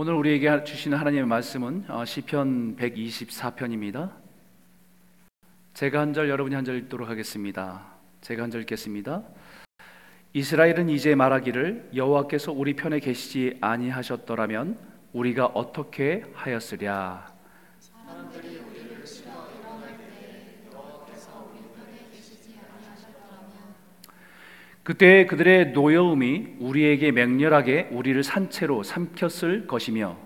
오늘 우리에게 주시는 하나님의 말씀은 어, 시편 124편입니다. 제가 한 절 여러분이 한 절 읽도록 하겠습니다. 제가 한 절 읽겠습니다. 이스라엘은 이제 말하기를 여호와께서 우리 편에 계시지 아니하셨더라면 우리가 어떻게 하였으랴 그때 그들의 노여움이 우리에게 맹렬하게 우리를 산채로 삼켰을 것이며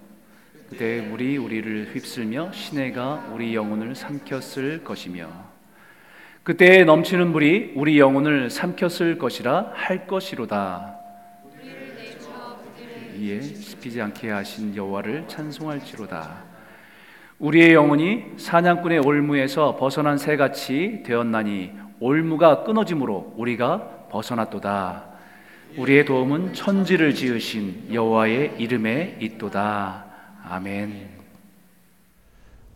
그때 물이 우리를 휩쓸며 시내가 우리 영혼을 삼켰을 것이며 그때 넘치는 물이 우리 영혼을 삼켰을 것이라 할 것이로다. 이에 씹히지 않게 하신 여호와를 찬송할지로다. 우리의 영혼이 사냥꾼의 올무에서 벗어난 새같이 되었나니 올무가 끊어짐으로 우리가 벗어났도다. 우리의 도움은 천지를 지으신 여호와의 이름에 있도다. 아멘.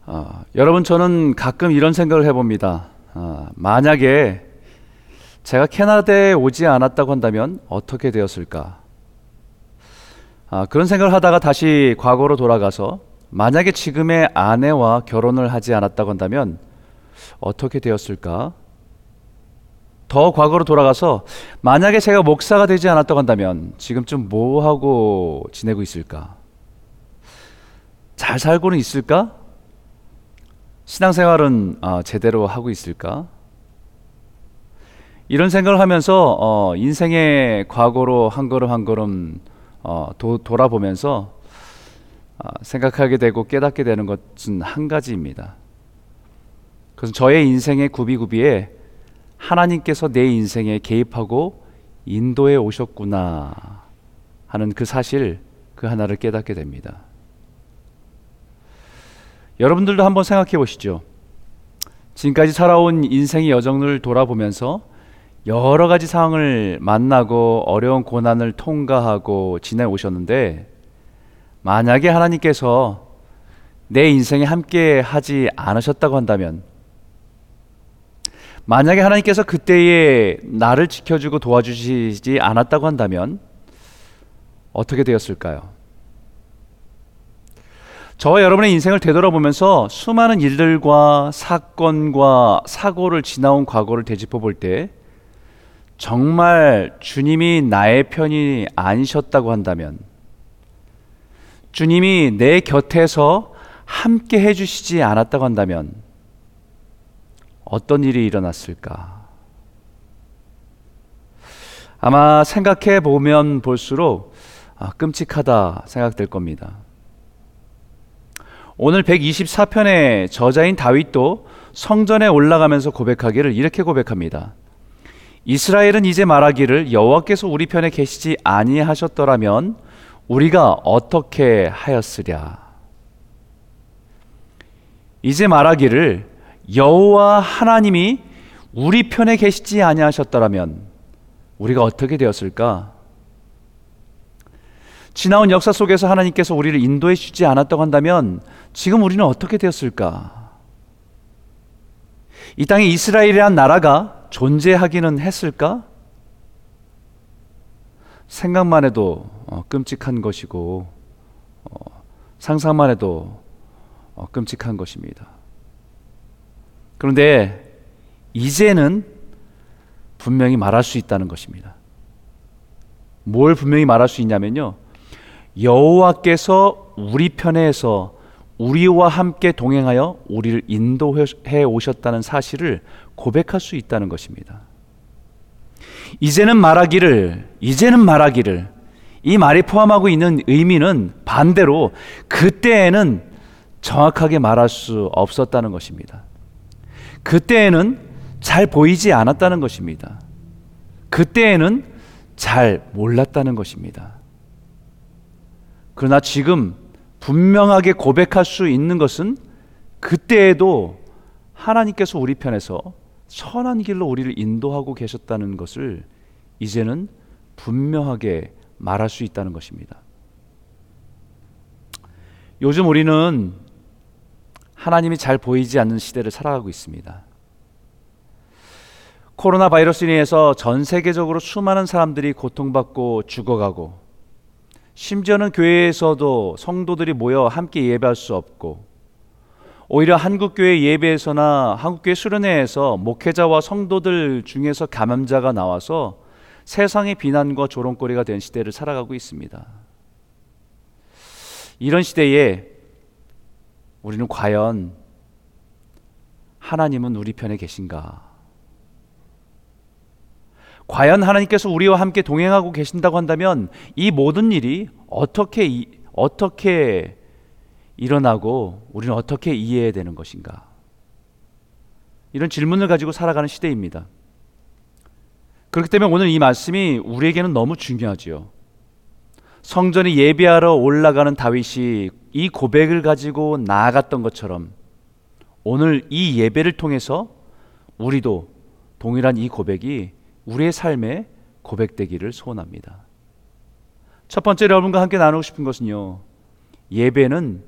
아, 여러분 저는 가끔 이런 생각을 해봅니다. 아, 만약에 제가 캐나다에 오지 않았다고 한다면 어떻게 되었을까? 아, 그런 생각을 하다가 다시 과거로 돌아가서 만약에 지금의 아내와 결혼을 하지 않았다고 한다면 어떻게 되었을까? 더 과거로 돌아가서 만약에 제가 목사가 되지 않았다고 한다면 지금쯤 뭐 하고 지내고 있을까? 잘 살고는 있을까? 신앙생활은 어, 제대로 하고 있을까? 이런 생각을 하면서 어, 인생의 과거로 한 걸음 한 걸음 어, 도, 돌아보면서 어, 생각하게 되고 깨닫게 되는 것은 한 가지입니다. 그래서 저의 인생의 구비구비에 하나님께서 내 인생에 개입하고 인도해 오셨구나 하는 그 사실 그 하나를 깨닫게 됩니다. 여러분들도 한번 생각해 보시죠. 지금까지 살아온 인생의 여정을 돌아보면서 여러 가지 상황을 만나고 어려운 고난을 통과하고 지내오셨는데 만약에 하나님께서 내 인생에 함께 하지 않으셨다고 한다면 만약에 하나님께서 그때에 나를 지켜주고 도와주시지 않았다고 한다면 어떻게 되었을까요? 저와 여러분의 인생을 되돌아보면서 수많은 일들과 사건과 사고를 지나온 과거를 되짚어 볼 때 정말 주님이 나의 편이 아니셨다고 한다면 주님이 내 곁에서 함께 해주시지 않았다고 한다면 어떤 일이 일어났을까? 아마 생각해 보면 볼수록 아, 끔찍하다 생각될 겁니다. 오늘 124편의 저자인 다윗도 성전에 올라가면서 고백하기를 이렇게 고백합니다. 이스라엘은 이제 말하기를 여호와께서 우리 편에 계시지 아니하셨더라면 우리가 어떻게 하였으랴. 이제 말하기를 여호와 하나님이 우리 편에 계시지 아니하셨더라면 우리가 어떻게 되었을까? 지나온 역사 속에서 하나님께서 우리를 인도해 주지 않았다고 한다면 지금 우리는 어떻게 되었을까? 이 땅에 이스라엘이란 나라가 존재하기는 했을까? 생각만 해도 어, 끔찍한 것이고 어, 상상만 해도 어, 끔찍한 것입니다. 그런데 이제는 분명히 말할 수 있다는 것입니다. 뭘 분명히 말할 수 있냐면요. 여호와께서 우리 편에서 우리와 함께 동행하여 우리를 인도해 오셨다는 사실을 고백할 수 있다는 것입니다. 이제는 말하기를, 이제는 말하기를, 이 말이 포함하고 있는 의미는 반대로 그때에는 정확하게 말할 수 없었다는 것입니다. 그때에는 잘 보이지 않았다는 것입니다. 그때에는 잘 몰랐다는 것입니다. 그러나 지금 분명하게 고백할 수 있는 것은 그때에도 하나님께서 우리 편에서 선한 길로 우리를 인도하고 계셨다는 것을 이제는 분명하게 말할 수 있다는 것입니다. 요즘 우리는 하나님이 잘 보이지 않는 시대를 살아가고 있습니다. 코로나 바이러스로 인해서 전 세계적으로 수많은 사람들이 고통받고 죽어가고 심지어는 교회에서도 성도들이 모여 함께 예배할 수 없고 오히려 한국교회 예배에서나 한국교회 수련회에서 목회자와 성도들 중에서 감염자가 나와서 세상의 비난과 조롱거리가 된 시대를 살아가고 있습니다. 이런 시대에 우리는 과연 하나님은 우리 편에 계신가? 과연 하나님께서 우리와 함께 동행하고 계신다고 한다면 이 모든 일이 어떻게 어떻게 일어나고 우리는 어떻게 이해해야 되는 것인가? 이런 질문을 가지고 살아가는 시대입니다. 그렇기 때문에 오늘 이 말씀이 우리에게는 너무 중요하지요. 성전에 예배하러 올라가는 다윗이 이 고백을 가지고 나아갔던 것처럼 오늘 이 예배를 통해서 우리도 동일한 이 고백이 우리의 삶에 고백되기를 소원합니다. 첫 번째 여러분과 함께 나누고 싶은 것은요. 예배는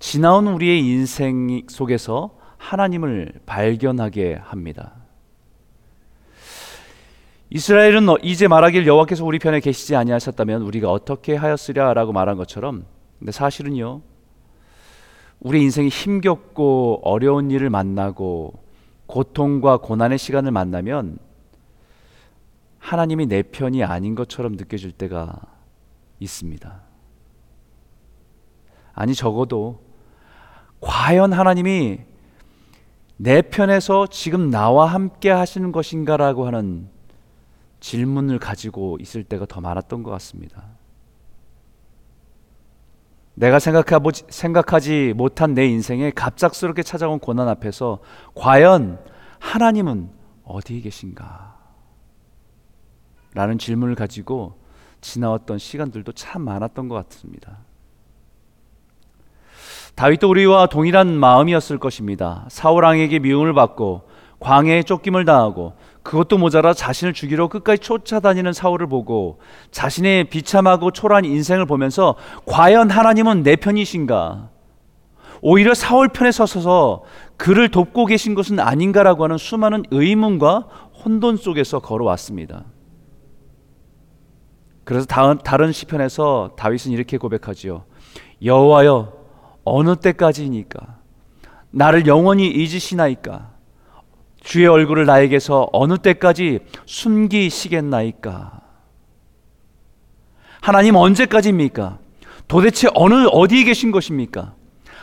지나온 우리의 인생 속에서 하나님을 발견하게 합니다. 이스라엘은 이제 말하길 여호와께서 우리 편에 계시지 아니하셨다면 우리가 어떻게 하였으랴라고 말한 것처럼 근데 사실은요. 우리 인생이 힘겹고 어려운 일을 만나고 고통과 고난의 시간을 만나면 하나님이 내 편이 아닌 것처럼 느껴질 때가 있습니다. 아니 적어도 과연 하나님이 내 편에서 지금 나와 함께 하시는 것인가라고 하는 질문을 가지고 있을 때가 더 많았던 것 같습니다. 내가 생각하지 못한 내 인생에 갑작스럽게 찾아온 고난 앞에서 과연 하나님은 어디에 계신가? 라는 질문을 가지고 지나왔던 시간들도 참 많았던 것 같습니다. 다윗도 우리와 동일한 마음이었을 것입니다. 사울 왕에게 미움을 받고 광해에 쫓김을 당하고 그것도 모자라 자신을 죽이러 끝까지 쫓아다니는 사울을 보고 자신의 비참하고 초라한 인생을 보면서 과연 하나님은 내 편이신가? 오히려 사울 편에 서서 그를 돕고 계신 것은 아닌가라고 하는 수많은 의문과 혼돈 속에서 걸어왔습니다. 그래서 다른, 다른 시편에서 다윗은 이렇게 고백하지요. 여호와여 어느 때까지니까 나를 영원히 잊으시나이까 주의 얼굴을 나에게서 어느 때까지 숨기시겠나이까 하나님 언제까지입니까? 도대체 어느 어디에 계신 것입니까?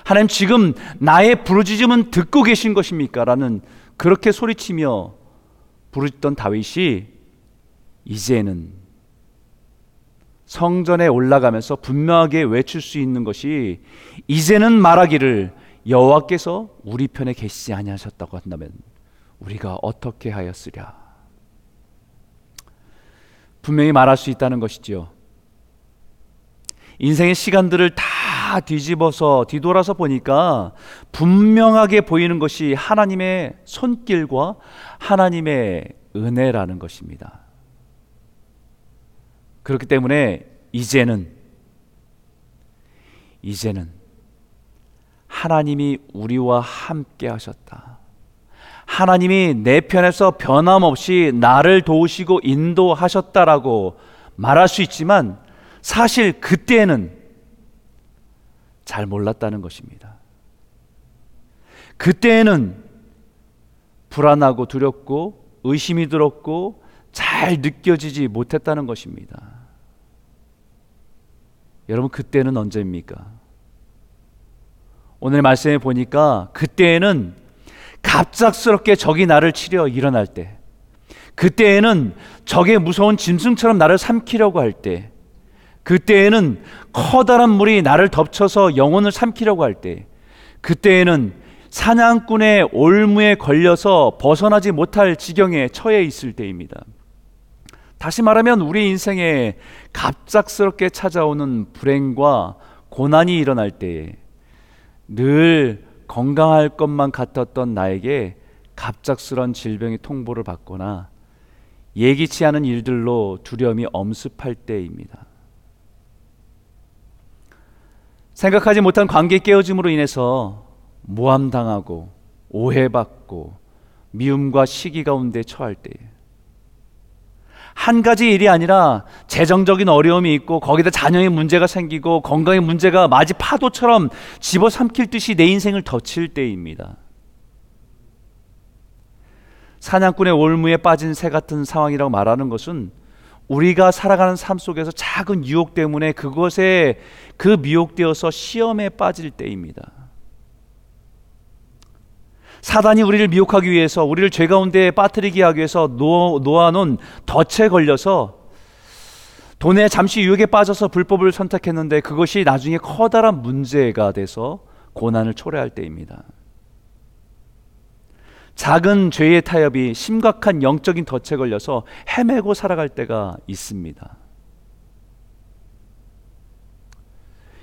하나님 지금 나의 부르짖음은 듣고 계신 것입니까? 라는 그렇게 소리치며 부르짖던 다윗이 이제는 성전에 올라가면서 분명하게 외칠 수 있는 것이 이제는 말하기를 여호와께서 우리 편에 계시지 아니하셨다고 한다면 우리가 어떻게 하였으랴 분명히 말할 수 있다는 것이지요. 인생의 시간들을 다 뒤집어서 뒤돌아서 보니까 분명하게 보이는 것이 하나님의 손길과 하나님의 은혜라는 것입니다. 그렇기 때문에 이제는 이제는 하나님이 우리와 함께 하셨다. 하나님이 내 편에서 변함없이 나를 도우시고 인도하셨다라고 말할 수 있지만 사실 그때는 잘 몰랐다는 것입니다. 그때는 불안하고 두렵고 의심이 들었고 잘 느껴지지 못했다는 것입니다. 여러분, 그때는 언제입니까? 오늘 말씀에 보니까 그때에는 갑작스럽게 적이 나를 치려 일어날 때, 그때에는 적의 무서운 짐승처럼 나를 삼키려고 할 때, 그때에는 커다란 물이 나를 덮쳐서 영혼을 삼키려고 할 때, 그때에는 사냥꾼의 올무에 걸려서 벗어나지 못할 지경에 처해 있을 때입니다. 다시 말하면 우리 인생에 갑작스럽게 찾아오는 불행과 고난이 일어날 때에 늘 건강할 것만 같았던 나에게 갑작스런 질병의 통보를 받거나 예기치 않은 일들로 두려움이 엄습할 때입니다. 생각하지 못한 관계 깨어짐으로 인해서 모함당하고 오해받고 미움과 시기 가운데 처할 때에 한 가지 일이 아니라 재정적인 어려움이 있고 거기다 자녀의 문제가 생기고 건강의 문제가 마치 파도처럼 집어삼킬 듯이 내 인생을 덮칠 때입니다. 사냥꾼의 올무에 빠진 새 같은 상황이라고 말하는 것은 우리가 살아가는 삶 속에서 작은 유혹 때문에 그것에 그 미혹되어서 시험에 빠질 때입니다. 사단이 우리를 미혹하기 위해서 우리를 죄 가운데 빠뜨리게 하기 위해서 놓, 놓아놓은 덫에 걸려서 돈에 잠시 유혹에 빠져서 불법을 선택했는데 그것이 나중에 커다란 문제가 돼서 고난을 초래할 때입니다. 작은 죄의 타협이 심각한 영적인 덫에 걸려서 헤매고 살아갈 때가 있습니다.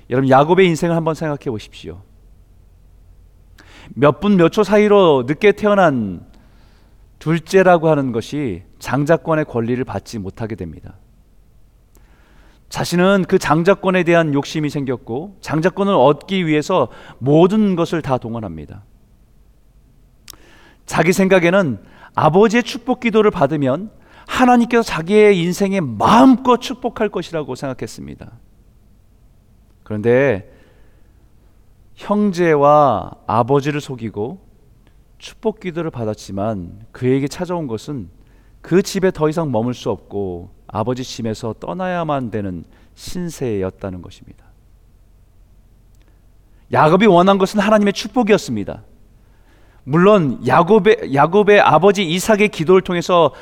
여러분 야곱의 인생을 한번 생각해 보십시오. 몇 분 몇 초 사이로 늦게 태어난 둘째라고 하는 것이 장자권의 권리를 받지 못하게 됩니다. 자신은 그 장자권에 대한 욕심이 생겼고 장자권을 얻기 위해서 모든 것을 다 동원합니다. 자기 생각에는 아버지의 축복 기도를 받으면 하나님께서 자기의 인생에 마음껏 축복할 것이라고 생각했습니다. 그런데 형제와 아버지를 속이고 축복 기도를 받았지만 그에게 찾아온 것은 그 집에 더 이상 머물 수 없고 아버지 집에서 떠나야만 되는 신세였다는 것입니다. 야곱이 원한 것은 하나님의 축복이었습니다. 물론 야곱의 야곱의 아버지 이삭의 기도를 통해서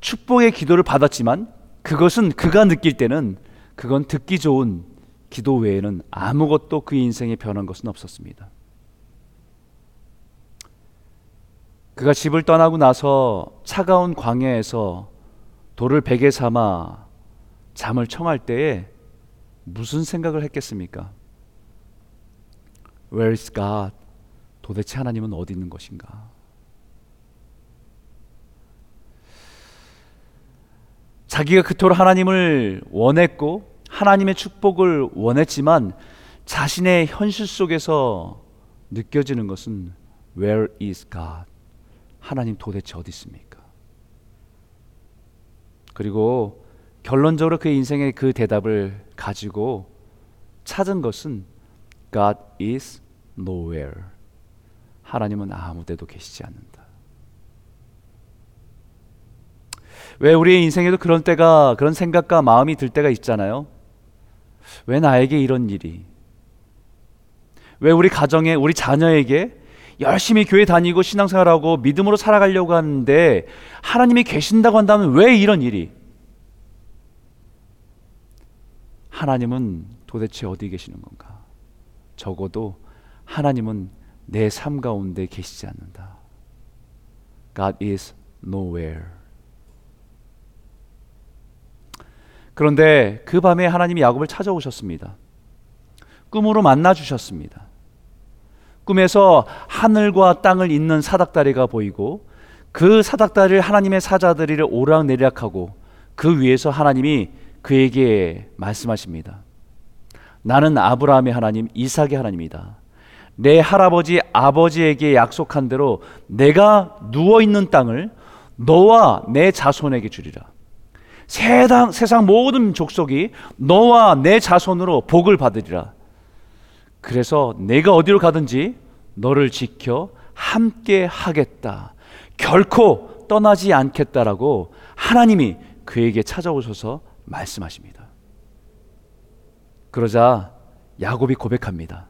축복의 기도를 받았지만 그것은 그가 느낄 때는 그건 듣기 좋은 기도 외에는 아무것도 그 인생에 변한 것은 없었습니다. 그가 집을 떠나고 나서 차가운 광야에서 돌을 베개 삼아 잠을 청할 때에 무슨 생각을 했겠습니까? Where is God? 도대체 하나님은 어디 있는 것인가? 자기가 그토록 하나님을 원했고 하나님의 축복을 원했지만 자신의 현실 속에서 느껴지는 것은 Where is God? 하나님 도대체 어디 있습니까? 그리고 결론적으로 그 인생의 그 대답을 가지고 찾은 것은 God is nowhere. 하나님은 아무 데도 계시지 않는다. 왜 우리의 인생에도 그런 때가 그런 생각과 마음이 들 때가 있잖아요. 왜 나에게 이런 일이? 왜 우리 가정에 우리 자녀에게 열심히 교회 다니고 신앙생활하고 믿음으로 살아가려고 하는데 하나님이 계신다고 한다면 왜 이런 일이? 하나님은 도대체 어디 계시는 건가? 적어도 하나님은 내 삶 가운데 계시지 않는다. God is nowhere. 그런데 그 밤에 하나님이 야곱을 찾아오셨습니다. 꿈으로 만나 주셨습니다. 꿈에서 하늘과 땅을 잇는 사닥다리가 보이고 그 사닥다리를 하나님의 사자들이 오락내리락하고 그 위에서 하나님이 그에게 말씀하십니다. 나는 아브라함의 하나님, 이삭의 하나님이다. 내 할아버지 아버지에게 약속한 대로 내가 누워 있는 땅을 너와 내 자손에게 주리라. 세상, 세상 모든 족속이 너와 내 자손으로 복을 받으리라. 그래서 내가 어디로 가든지 너를 지켜 함께 하겠다. 결코 떠나지 않겠다라고 하나님이 그에게 찾아오셔서 말씀하십니다. 그러자 야곱이 고백합니다.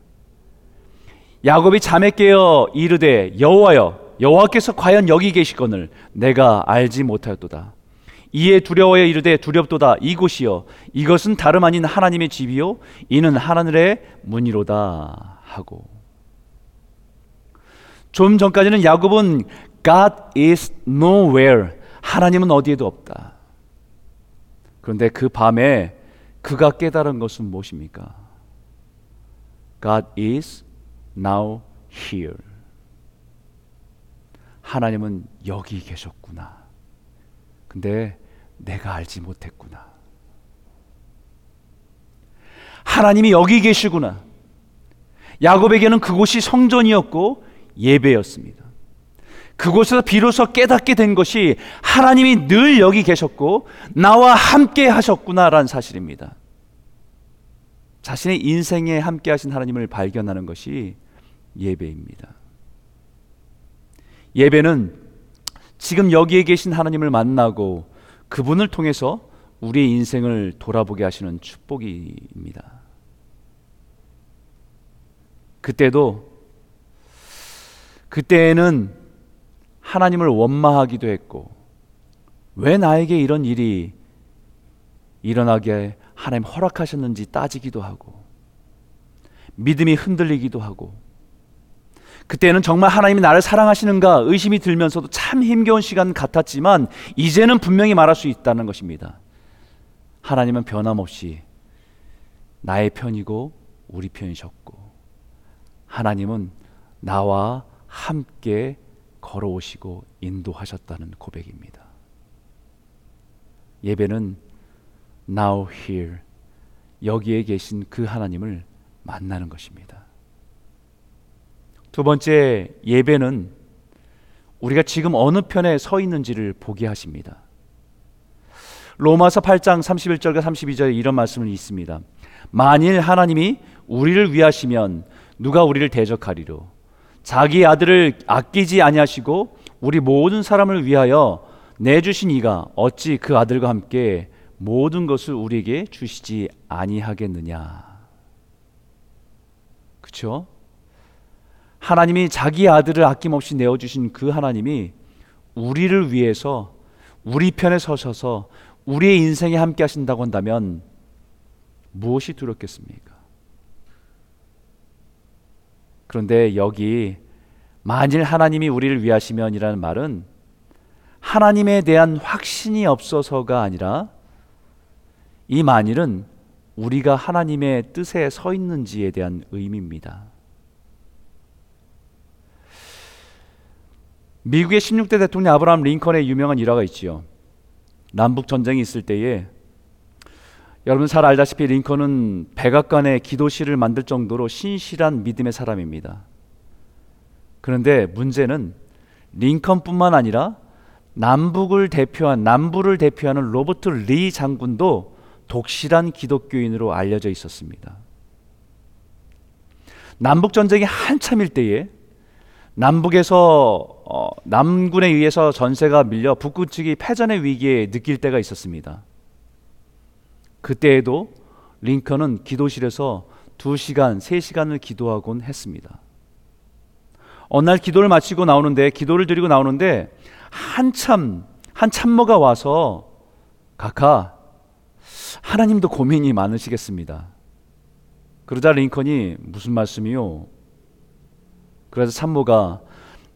야곱이 잠에 깨어 이르되 여호와여 여호와께서 과연 여기 계시거늘 내가 알지 못하였도다. 이에 두려워에 이르되 두렵도다 이곳이여 이것은 다름 아닌 하나님의 집이요 이는 하늘의 문이로다 하고 좀 전까지는 야곱은 God is nowhere 하나님은 어디에도 없다. 그런데 그 밤에 그가 깨달은 것은 무엇입니까? God is now here. 하나님은 여기 계셨구나. 근데 내가 알지 못했구나. 하나님이 여기 계시구나. 야곱에게는 그곳이 성전이었고 예배였습니다. 그곳에서 비로소 깨닫게 된 것이 하나님이 늘 여기 계셨고 나와 함께 하셨구나라는 사실입니다. 자신의 인생에 함께 하신 하나님을 발견하는 것이 예배입니다. 예배는 지금 여기에 계신 하나님을 만나고 그분을 통해서 우리의 인생을 돌아보게 하시는 축복입니다. 그때도 그때에는 하나님을 원망하기도 했고 왜 나에게 이런 일이 일어나게 하나님 허락하셨는지 따지기도 하고 믿음이 흔들리기도 하고 그때는 정말 하나님이 나를 사랑하시는가 의심이 들면서도 참 힘겨운 시간 같았지만 이제는 분명히 말할 수 있다는 것입니다. 하나님은 변함없이 나의 편이고 우리 편이셨고 하나님은 나와 함께 걸어오시고 인도하셨다는 고백입니다. 예배는 now here 여기에 계신 그 하나님을 만나는 것입니다. 두 번째 예배는 우리가 지금 어느 편에 서 있는지를 보게 하십니다. 로마서 8장 31절과 32절에 이런 말씀이 있습니다. 만일 하나님이 우리를 위하시면 누가 우리를 대적하리로 자기 아들을 아끼지 아니하시고 우리 모든 사람을 위하여 내주신 이가 어찌 그 아들과 함께 모든 것을 우리에게 주시지 아니하겠느냐. 그렇죠? 하나님이 자기 아들을 아낌없이 내어 주신 그 하나님이 우리를 위해서 우리 편에 서셔서 우리의 인생에 함께 하신다고 한다면 무엇이 두렵겠습니까? 그런데 여기 만일 하나님이 우리를 위하시면이라는 말은 하나님에 대한 확신이 없어서가 아니라 이 만일은 우리가 하나님의 뜻에 서 있는지에 대한 의미입니다. 미국의 16대 대통령 아브라함 링컨의 유명한 일화가 있지요. 남북 전쟁이 있을 때에 여러분 잘 알다시피 링컨은 백악관에 기도실을 만들 정도로 신실한 믿음의 사람입니다. 그런데 문제는 링컨뿐만 아니라 남북을 대표한 남부를 대표하는 로버트 리 장군도 독실한 기독교인으로 알려져 있었습니다. 남북 전쟁이 한참일 때에 남북에서 어, 남군에 의해서 전세가 밀려 북군 측이 패전의 위기에 느낄 때가 있었습니다. 그때에도 링컨은 기도실에서 2시간, 3시간을 기도하곤 했습니다. 어느 날 기도를 마치고 나오는데 기도를 드리고 나오는데 한참 한 참모가 와서 각하 하나님도 고민이 많으시겠습니다. 그러자 링컨이 무슨 말씀이요? 그래서 참모가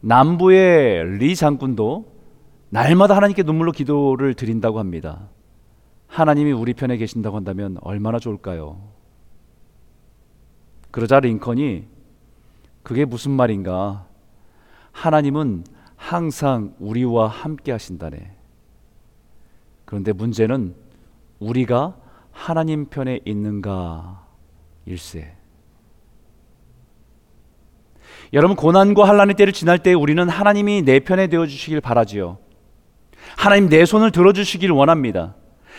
남부의 리 장군도 날마다 하나님께 눈물로 기도를 드린다고 합니다. 하나님이 우리 편에 계신다고 한다면 얼마나 좋을까요? 그러자 링컨이 그게 무슨 말인가? 하나님은 항상 우리와 함께 하신다네. 그런데 문제는 우리가 하나님 편에 있는가 일세. 여러분 고난과 환란의 때를 지날 때 우리는 하나님이 내 편에 되어 주시길 바라지요. 하나님 내 손을 들어 주시기를 원합니다.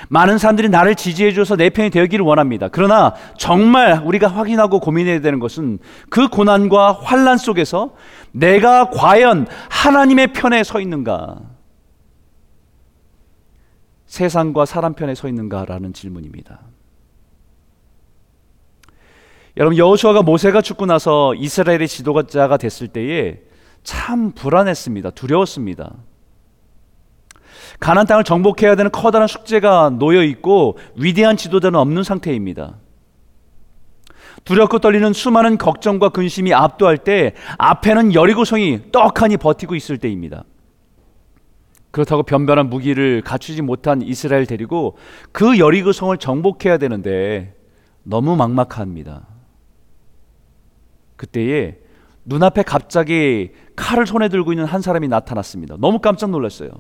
많은 사람들이 나를 지지해 줘서 내 편이 되기를 원합니다. 그러나 정말 우리가 확인하고 고민해야 되는 것은 그 고난과 환란 속에서 내가 과연 하나님의 편에 서 있는가? 세상과 사람 편에 서 있는가라는 질문입니다. 여러분 여호수아가 모세가 죽고 나서 이스라엘의 지도자가 됐을 때에 참 불안했습니다. 두려웠습니다. 가난 땅을 정복해야 되는 커다란 숙제가 놓여 있고 위대한 지도자는 없는 상태입니다. 두렵고 떨리는 수많은 걱정과 근심이 압도할 때 앞에는 여리고성이 떡하니 버티고 있을 때입니다. 그렇다고 변변한 무기를 갖추지 못한 이스라엘 데리고 그 여리고성을 정복해야 되는데 너무 막막합니다. 그때에 눈앞에 갑자기 칼을 손에 들고 있는 한 사람이 나타났습니다. 너무 깜짝 놀랐어요.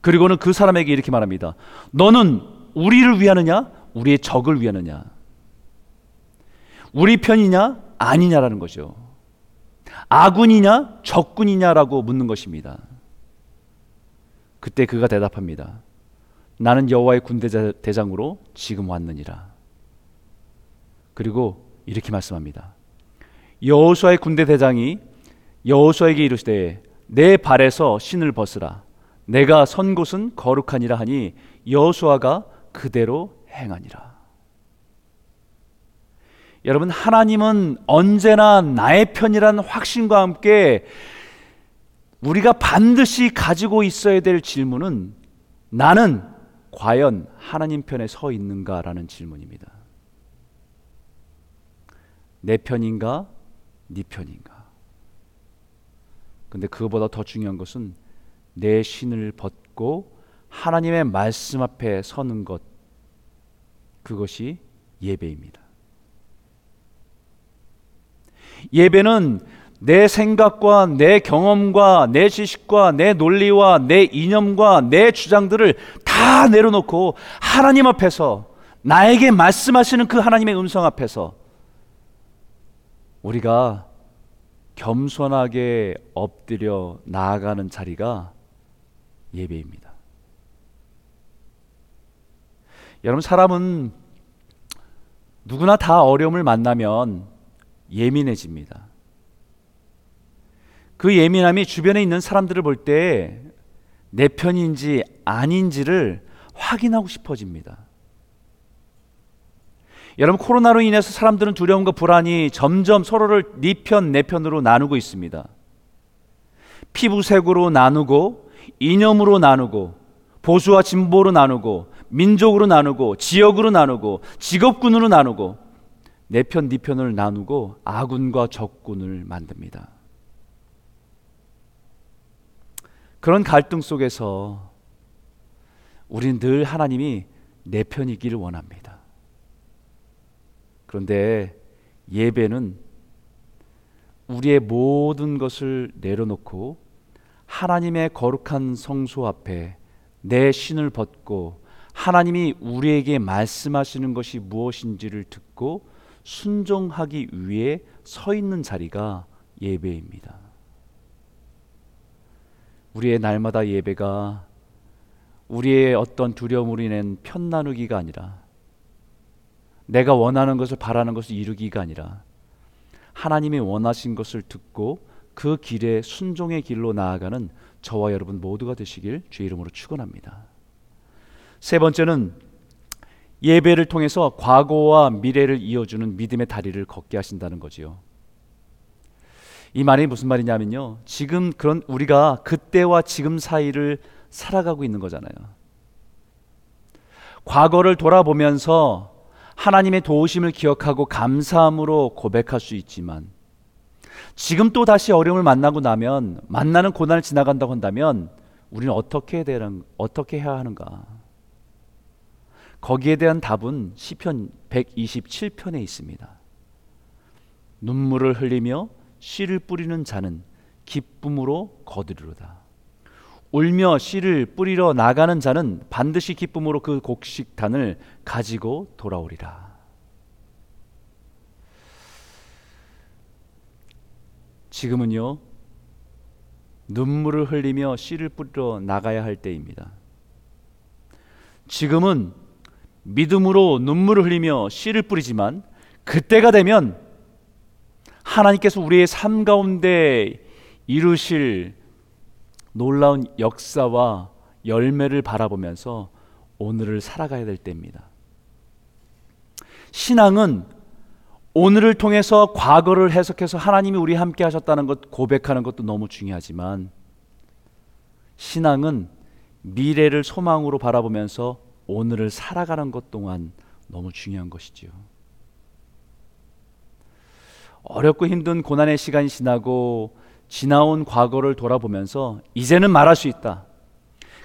그리고는 그 사람에게 이렇게 말합니다. 너는 우리를 위하느냐? 우리의 적을 위하느냐? 우리 편이냐? 아니냐라는 거죠. 아군이냐 적군이냐라고 묻는 것입니다. 그때 그가 대답합니다. 나는 여호와의 군대 대장으로 지금 왔느니라. 그리고 이렇게 말씀합니다. 여호수아의 군대 대장이 여호수아에게 이르시되 내 발에서 신을 벗으라. 내가 선 곳은 거룩하니라 하니 여호수아가 그대로 행하니라. 여러분 하나님은 언제나 나의 편이란 확신과 함께 우리가 반드시 가지고 있어야 될 질문은 나는 과연 하나님 편에 서 있는가라는 질문입니다. 내 편인가? 네 편인가? 근데 그거보다 더 중요한 것은 내 신을 벗고 하나님의 말씀 앞에 서는 것 그것이 예배입니다. 예배는 내 생각과 내 경험과 내 지식과 내 논리와 내 이념과 내 주장들을 다 내려놓고 하나님 앞에서 나에게 말씀하시는 그 하나님의 음성 앞에서 우리가 겸손하게 엎드려 나아가는 자리가 예배입니다. 여러분 사람은 누구나 다 어려움을 만나면 예민해집니다. 그 예민함이 주변에 있는 사람들을 볼 때 내 편인지 아닌지를 확인하고 싶어집니다. 여러분 코로나로 인해서 사람들은 두려움과 불안이 점점 서로를 네 편, 내 편으로 나누고 있습니다. 피부색으로 나누고 이념으로 나누고 보수와 진보로 나누고 민족으로 나누고 지역으로 나누고 직업군으로 나누고 내 편, 네 편을 나누고 아군과 적군을 만듭니다. 그런 갈등 속에서 우리는 늘 하나님이 내 편이기를 원합니다. 그런데 예배는 우리의 모든 것을 내려놓고 하나님의 거룩한 성소 앞에 내 신을 벗고 하나님이 우리에게 말씀하시는 것이 무엇인지를 듣고 순종하기 위해 서 있는 자리가 예배입니다. 우리의 날마다 예배가 우리의 어떤 두려움으로 인한 편 나누기가 아니라 내가 원하는 것을 바라는 것을 이루기가 아니라 하나님이 원하신 것을 듣고 그 길에 순종의 길로 나아가는 저와 여러분 모두가 되시길 주의 이름으로 축원합니다. 세 번째는 예배를 통해서 과거와 미래를 이어주는 믿음의 다리를 걷게 하신다는 거지요. 이 말이 무슨 말이냐면요. 지금 그런 우리가 그때와 지금 사이를 살아가고 있는 거잖아요. 과거를 돌아보면서 하나님의 도우심을 기억하고 감사함으로 고백할 수 있지만 지금 또 다시 어려움을 만나고 나면 만나는 고난을 지나간다고 한다면 우리는 어떻게 해야 어떻게 해야 하는가? 거기에 대한 답은 시편 127편에 있습니다. 눈물을 흘리며 씨를 뿌리는 자는 기쁨으로 거두리로다. 울며 씨를 뿌리러 나가는 자는 반드시 기쁨으로 그 곡식단을 가지고 돌아오리라. 지금은요, 눈물을 흘리며 씨를 뿌리러 나가야 할 때입니다. 지금은 믿음으로 눈물을 흘리며 씨를 뿌리지만 그때가 되면 하나님께서 우리의 삶 가운데 이루실 놀라운 역사와 열매를 바라보면서 오늘을 살아가야 될 때입니다. 신앙은 오늘을 통해서 과거를 해석해서 하나님이 우리 함께 하셨다는 것 고백하는 것도 너무 중요하지만 신앙은 미래를 소망으로 바라보면서 오늘을 살아가는 것 동안 너무 중요한 것이지요. 어렵고 힘든 고난의 시간이 지나고 지나온 과거를 돌아보면서 이제는 말할 수 있다.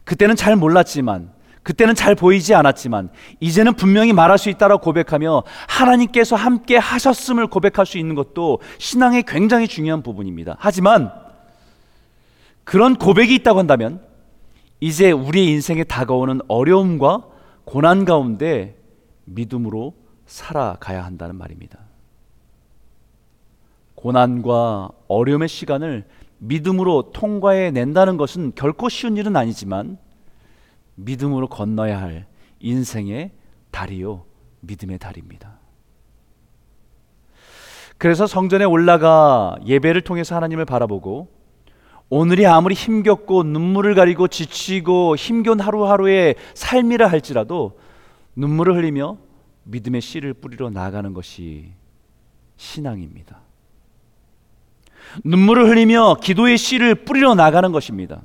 그때는 잘 몰랐지만 그때는 잘 보이지 않았지만 이제는 분명히 말할 수 있다라고 고백하며 하나님께서 함께 하셨음을 고백할 수 있는 것도 신앙의 굉장히 중요한 부분입니다. 하지만 그런 고백이 있다고 한다면 이제 우리의 인생에 다가오는 어려움과 고난 가운데 믿음으로 살아가야 한다는 말입니다. 고난과 어려움의 시간을 믿음으로 통과해 낸다는 것은 결코 쉬운 일은 아니지만 믿음으로 건너야 할 인생의 다리요 믿음의 다리입니다. 그래서 성전에 올라가 예배를 통해서 하나님을 바라보고 오늘이 아무리 힘겹고 눈물을 가리고 지치고 힘겨운 하루하루의 삶이라 할지라도 눈물을 흘리며 믿음의 씨를 뿌리러 나가는 것이 신앙입니다. 눈물을 흘리며 기도의 씨를 뿌리러 나가는 것입니다.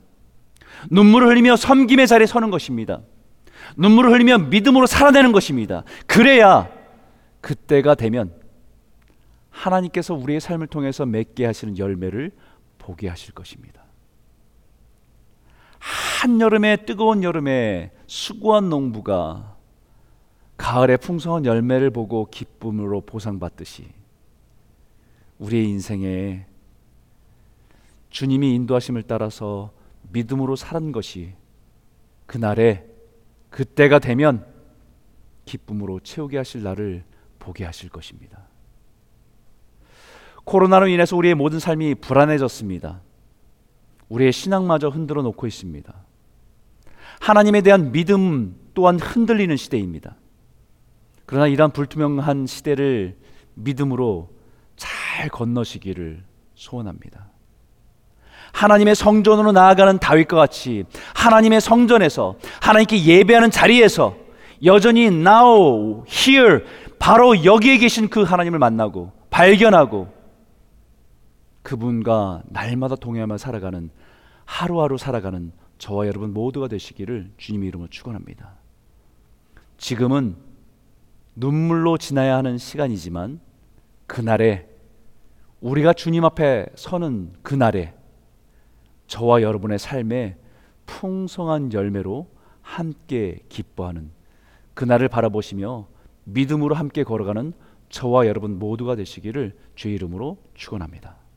눈물을 흘리며 섬김의 자리에 서는 것입니다. 눈물을 흘리며 믿음으로 살아내는 것입니다. 그래야 그때가 되면 하나님께서 우리의 삶을 통해서 맺게 하시는 열매를 보게 하실 것입니다. 한여름의 뜨거운 여름에 수고한 농부가 가을의 풍성한 열매를 보고 기쁨으로 보상받듯이 우리의 인생에 주님이 인도하심을 따라서 믿음으로 살은 것이 그날에 그때가 되면 기쁨으로 채우게 하실 날을 보게 하실 것입니다. 코로나로 인해서 우리의 모든 삶이 불안해졌습니다. 우리의 신앙마저 흔들어 놓고 있습니다. 하나님에 대한 믿음 또한 흔들리는 시대입니다. 그러나 이러한 불투명한 시대를 믿음으로 잘 건너시기를 소원합니다. 하나님의 성전으로 나아가는 다윗과 같이 하나님의 성전에서 하나님께 예배하는 자리에서 여전히 now, here, 바로 여기에 계신 그 하나님을 만나고 발견하고 그분과 날마다 동행하며 살아가는 하루하루 살아가는 저와 여러분 모두가 되시기를 주님의 이름으로 축원합니다. 지금은 눈물로 지나야 하는 시간이지만 그날에 우리가 주님 앞에 서는 그날에 저와 여러분의 삶에 풍성한 열매로 함께 기뻐하는 그날을 바라보시며 믿음으로 함께 걸어가는 저와 여러분 모두가 되시기를 주의 이름으로 축원합니다.